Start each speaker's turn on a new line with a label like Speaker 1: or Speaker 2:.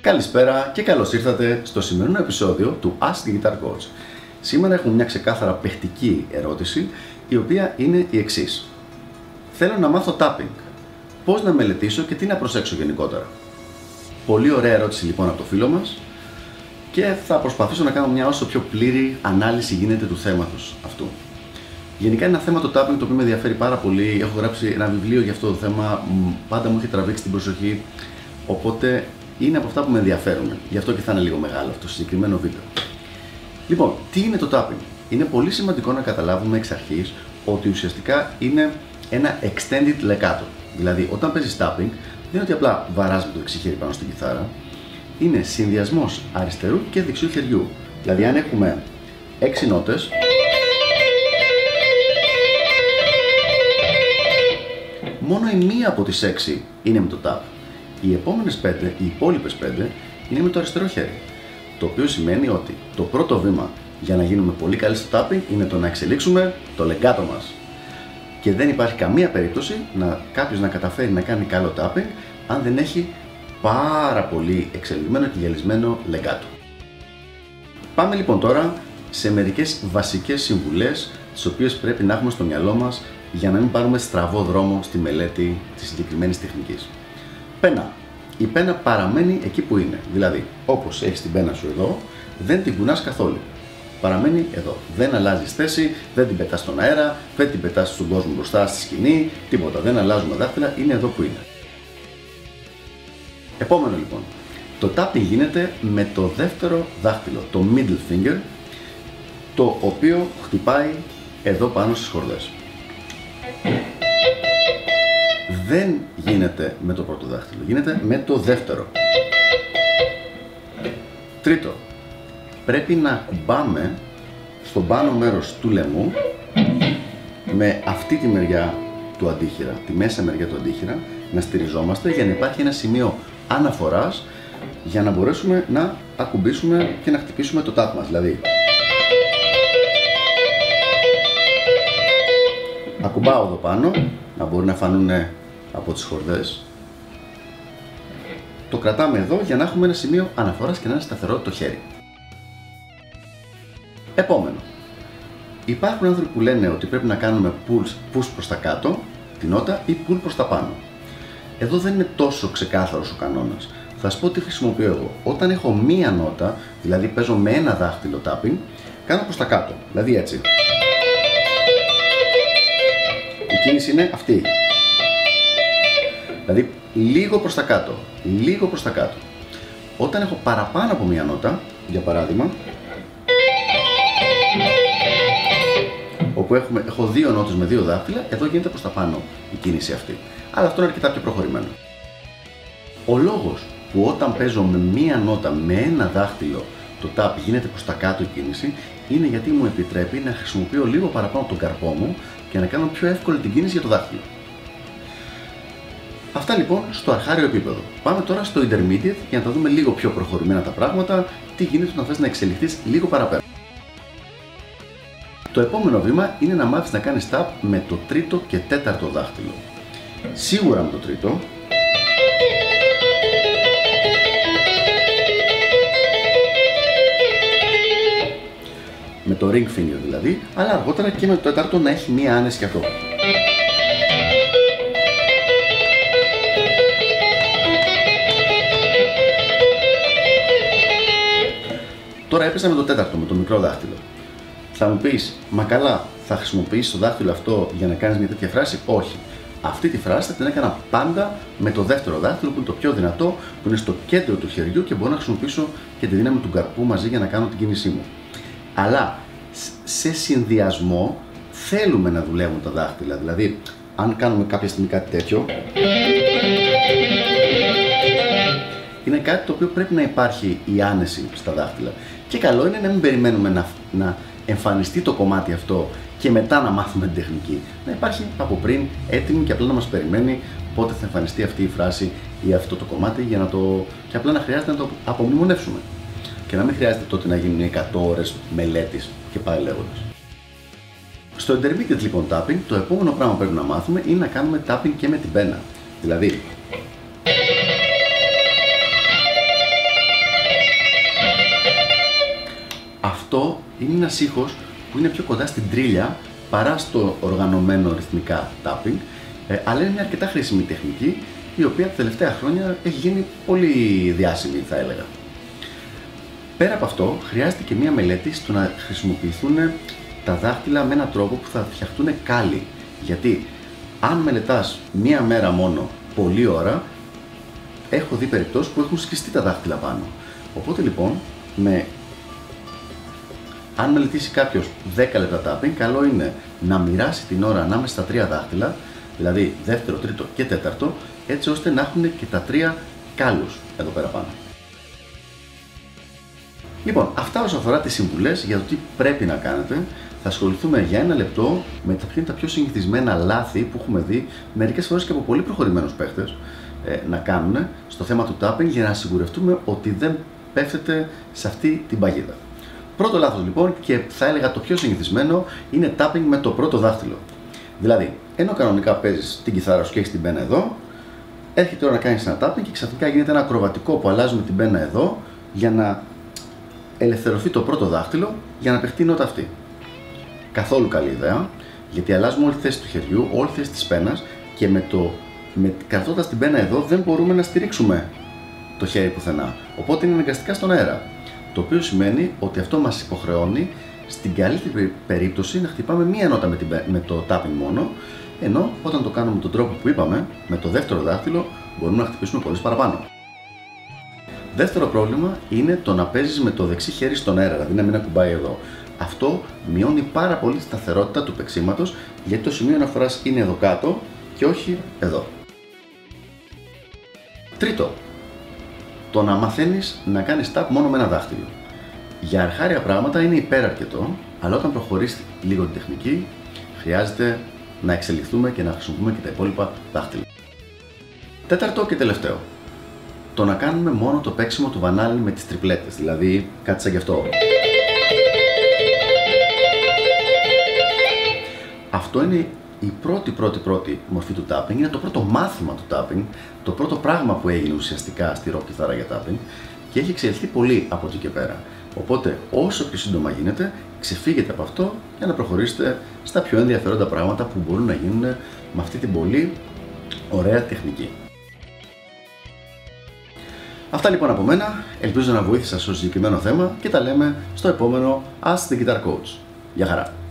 Speaker 1: Καλησπέρα και καλώς ήρθατε στο σημερινό επεισόδιο του Ask the Guitar Coach. Σήμερα έχουμε μια ξεκάθαρα παιχτική ερώτηση, η οποία είναι η εξής. Θέλω να μάθω tapping. Πώς να μελετήσω και τι να προσέξω γενικότερα. Πολύ ωραία ερώτηση λοιπόν από το φίλο μας και θα προσπαθήσω να κάνω μια όσο πιο πλήρη ανάλυση γίνεται του θέματος αυτού. Γενικά είναι ένα θέμα το tapping το οποίο με ενδιαφέρει πάρα πολύ. Έχω γράψει ένα βιβλίο για αυτό το θέμα, πάντα μου έχει τραβήξει την προσοχή. Οπότε είναι από αυτά που με ενδιαφέρουν. Γι' αυτό και θα είναι λίγο μεγάλο αυτό το συγκεκριμένο βίντεο. Λοιπόν, τι είναι το tapping. Είναι πολύ σημαντικό να καταλάβουμε εξ αρχής ότι ουσιαστικά είναι ένα extended legato. Δηλαδή, όταν παίζεις tapping, δεν είναι ότι απλά βαράζει με το δεξί χέρι πάνω στην κιθάρα. Είναι συνδυασμός αριστερού και δεξιού χεριού. Δηλαδή, αν έχουμε 6 νότες. Μόνο η μία από τις 6 είναι με το tap. Οι επόμενες 5, οι υπόλοιπες 5, είναι με το αριστερό χέρι. Το οποίο σημαίνει ότι το πρώτο βήμα για να γίνουμε πολύ καλοί στο tapping είναι το να εξελίξουμε το λεγκάτο μας. Και δεν υπάρχει καμία περίπτωση να κάποιος να καταφέρει να κάνει καλό tapping αν δεν έχει πάρα πολύ εξελιγμένο και γυαλισμένο λεγκάτο. Πάμε λοιπόν τώρα σε μερικές βασικές συμβουλές τις οποίες πρέπει να έχουμε στο μυαλό μας για να μην πάρουμε στραβό δρόμο στη μελέτη της συγκεκριμένης τεχνικής. Πένα. Η πένα παραμένει εκεί που είναι. Δηλαδή, όπως έχεις την πένα σου εδώ, δεν την κουνάς καθόλου. Παραμένει εδώ. Δεν αλλάζεις θέση, δεν την πετάς στον αέρα, δεν την πετάς στον κόσμο μπροστά στη σκηνή, τίποτα. Δεν αλλάζουμε δάχτυλα, είναι εδώ που είναι. Επόμενο λοιπόν. Το tapping γίνεται με το δεύτερο δάχτυλο, το middle finger, το οποίο χτυπάει εδώ πάνω στις χορδές δεν γίνεται με το πρώτο δάχτυλο, γίνεται με το δεύτερο. Τρίτο, πρέπει να κουμπάμε στο πάνω μέρος του λαιμού με αυτή τη μεριά του αντίχειρα, τη μέσα μεριά του αντίχειρα, να στηριζόμαστε για να υπάρχει ένα σημείο αναφοράς για να μπορέσουμε να ακουμπήσουμε και να χτυπήσουμε το τάπ μας. Δηλαδή, ακουμπάω εδώ πάνω, να μπορεί να φανούν από τις χορδές το κρατάμε εδώ για να έχουμε ένα σημείο αναφοράς και να είναι σταθερό το χέρι. Επόμενο. Υπάρχουν άνθρωποι που λένε ότι πρέπει να κάνουμε pulls, push προς τα κάτω, την νότα, ή pull προς τα πάνω. Εδώ δεν είναι τόσο ξεκάθαρος ο κανόνας. Θα σας πω τι χρησιμοποιώ εγώ. Όταν έχω μία νότα, δηλαδή παίζω με ένα δάχτυλο tapping, κάνω προς τα κάτω, δηλαδή έτσι. Η κίνηση είναι αυτή. Δηλαδή λίγο προς τα κάτω, λίγο προς τα κάτω. Όταν έχω παραπάνω από μία νότα, για παράδειγμα, όπου έχουμε, έχω δύο νότες με δύο δάχτυλα, εδώ γίνεται προς τα πάνω η κίνηση αυτή. Αλλά αυτό είναι αρκετά πιο προχωρημένο. Ο λόγος που όταν παίζω με μία νότα με ένα δάχτυλο το tap γίνεται προς τα κάτω η κίνηση είναι γιατί μου επιτρέπει να χρησιμοποιώ λίγο παραπάνω τον καρπό μου και να κάνω πιο εύκολη την κίνηση για το δάχτυλο. Αυτά λοιπόν στο αρχάριο επίπεδο. Πάμε τώρα στο intermediate για να τα δούμε λίγο πιο προχωρημένα τα πράγματα, τι γίνεται όταν θες να εξελιχθείς λίγο παραπέρα. Το επόμενο βήμα είναι να μάθεις να κάνεις tap με το τρίτο και τέταρτο δάχτυλο. Σίγουρα με το τρίτο, με το ring finger δηλαδή, αλλά αργότερα και με το τέταρτο να έχει μία άνεση και αυτό. Τώρα έπεσα με το τέταρτο, με το μικρό δάχτυλο. Θα μου πεις, μα καλά, θα χρησιμοποιήσει το δάχτυλο αυτό για να κάνεις μια τέτοια φράση; Όχι. Αυτή τη φράση θα την έκανα πάντα με το δεύτερο δάχτυλο που είναι το πιο δυνατό, που είναι στο κέντρο του χεριού και μπορώ να χρησιμοποιήσω και τη δύναμη του καρπού μαζί για να κάνω την κίνησή μου. Αλλά σε συνδυασμό θέλουμε να δουλεύουν τα δάχτυλα. Δηλαδή, αν κάνουμε κάποια στιγμή κάτι τέτοιο, είναι κάτι το οποίο πρέπει να υπάρχει η άνεση στα δάχτυλα. Και καλό είναι να μην περιμένουμε να, να εμφανιστεί το κομμάτι αυτό και μετά να μάθουμε την τεχνική. Να υπάρχει από πριν έτοιμη και απλά να μας περιμένει πότε θα εμφανιστεί αυτή η φράση ή αυτό το κομμάτι για να το... και απλά να χρειάζεται να το απομνημονεύσουμε. και να μην χρειάζεται τότε να γίνουν 100 ώρες μελέτης και πάει λέγοντας. Στο intermediate λοιπόν tapping, το επόμενο πράγμα που πρέπει να μάθουμε είναι να κάνουμε tapping και με την πένα. Δηλαδή, αυτό είναι ένας ήχος που είναι πιο κοντά στην τρίλια παρά στο οργανωμένο ρυθμικά tapping, ε, αλλά είναι μια αρκετά χρήσιμη τεχνική η οποία τα τελευταία χρόνια έχει γίνει πολύ διάσημη θα έλεγα. Πέρα από αυτό, χρειάζεται και μια μελέτη στο να χρησιμοποιηθούν τα δάχτυλα με έναν τρόπο που θα φτιαχτούν κάλλοι. Γιατί αν μελετάς μία μέρα μόνο πολλή ώρα, έχω δει περιπτώσεις που έχουν σκιστεί τα δάχτυλα πάνω. Οπότε λοιπόν, με... αν μελετήσει κάποιος 10 λεπτά tapping, καλό είναι να μοιράσει την ώρα ανάμεσα στα τρία δάχτυλα, δηλαδή δεύτερο, τρίτο και τέταρτο, έτσι ώστε να έχουν και τα τρία κάλους εδώ πέρα πάνω. Λοιπόν, αυτά όσον αφορά τις συμβουλές για το τι πρέπει να κάνετε. Θα ασχοληθούμε για ένα λεπτό με τα ποια είναι τα πιο συνηθισμένα λάθη που έχουμε δει μερικές φορές και από πολύ προχωρημένους παίχτες ε, να κάνουν στο θέμα του tapping για να σιγουρευτούμε ότι δεν πέφτετε σε αυτή την παγίδα. Πρώτο λάθος λοιπόν και θα έλεγα το πιο συνηθισμένο είναι tapping με το πρώτο δάχτυλο. Δηλαδή, ενώ κανονικά παίζεις την κιθάρα σου και έχεις την πένα εδώ, έρχεται τώρα να κάνεις ένα tapping και ξαφνικά γίνεται ένα ακροβατικό που αλλάζουμε την πένα εδώ για να ελευθερωθεί το πρώτο δάχτυλο για να παιχτεί η νότα αυτή. Καθόλου καλή ιδέα, γιατί αλλάζουμε όλη τη θέση του χεριού, όλη τη θέση της πένας και με το, με, κρατώντας την πένα εδώ δεν μπορούμε να στηρίξουμε το χέρι πουθενά. Οπότε είναι αναγκαστικά στον αέρα. Το οποίο σημαίνει ότι αυτό μας υποχρεώνει στην καλύτερη περίπτωση να χτυπάμε μία νότα με, την, με το tapping μόνο, ενώ όταν το κάνουμε με τον τρόπο που είπαμε, με το δεύτερο δάχτυλο, μπορούμε να χτυπήσουμε πολλές παραπάνω. Δεύτερο πρόβλημα είναι το να παίζεις με το δεξί χέρι στον αέρα, δηλαδή να μην ακουμπάει εδώ. Αυτό μειώνει πάρα πολύ τη σταθερότητα του παίξήματος γιατί το σημείο αναφοράς είναι εδώ κάτω και όχι εδώ. Τρίτο, το να μαθαίνεις να κάνεις tap μόνο με ένα δάχτυλο. Για αρχάρια πράγματα είναι υπεραρκετό, αλλά όταν προχωρήσει λίγο την τεχνική, χρειάζεται να εξελιχθούμε και να χρησιμοποιούμε και τα υπόλοιπα δάχτυλα. Τέταρτο και τελευταίο, το να κάνουμε μόνο το παίξιμο του βανάλι με τις τριπλέτες, δηλαδή κάτι σαν γι' αυτό. Αυτό είναι η πρώτη πρώτη πρώτη μορφή του tapping, είναι το πρώτο μάθημα του tapping, το πρώτο πράγμα που έγινε ουσιαστικά στη rock κιθάρα για tapping και έχει εξελιχθεί πολύ από εκεί και πέρα. Οπότε όσο πιο σύντομα γίνεται, ξεφύγετε από αυτό για να προχωρήσετε στα πιο ενδιαφέροντα πράγματα που μπορούν να γίνουν με αυτή την πολύ ωραία τεχνική. Αυτά λοιπόν από μένα. Ελπίζω να βοήθησα στο συγκεκριμένο θέμα και τα λέμε στο επόμενο Ask the Guitar Coach. Γεια χαρά!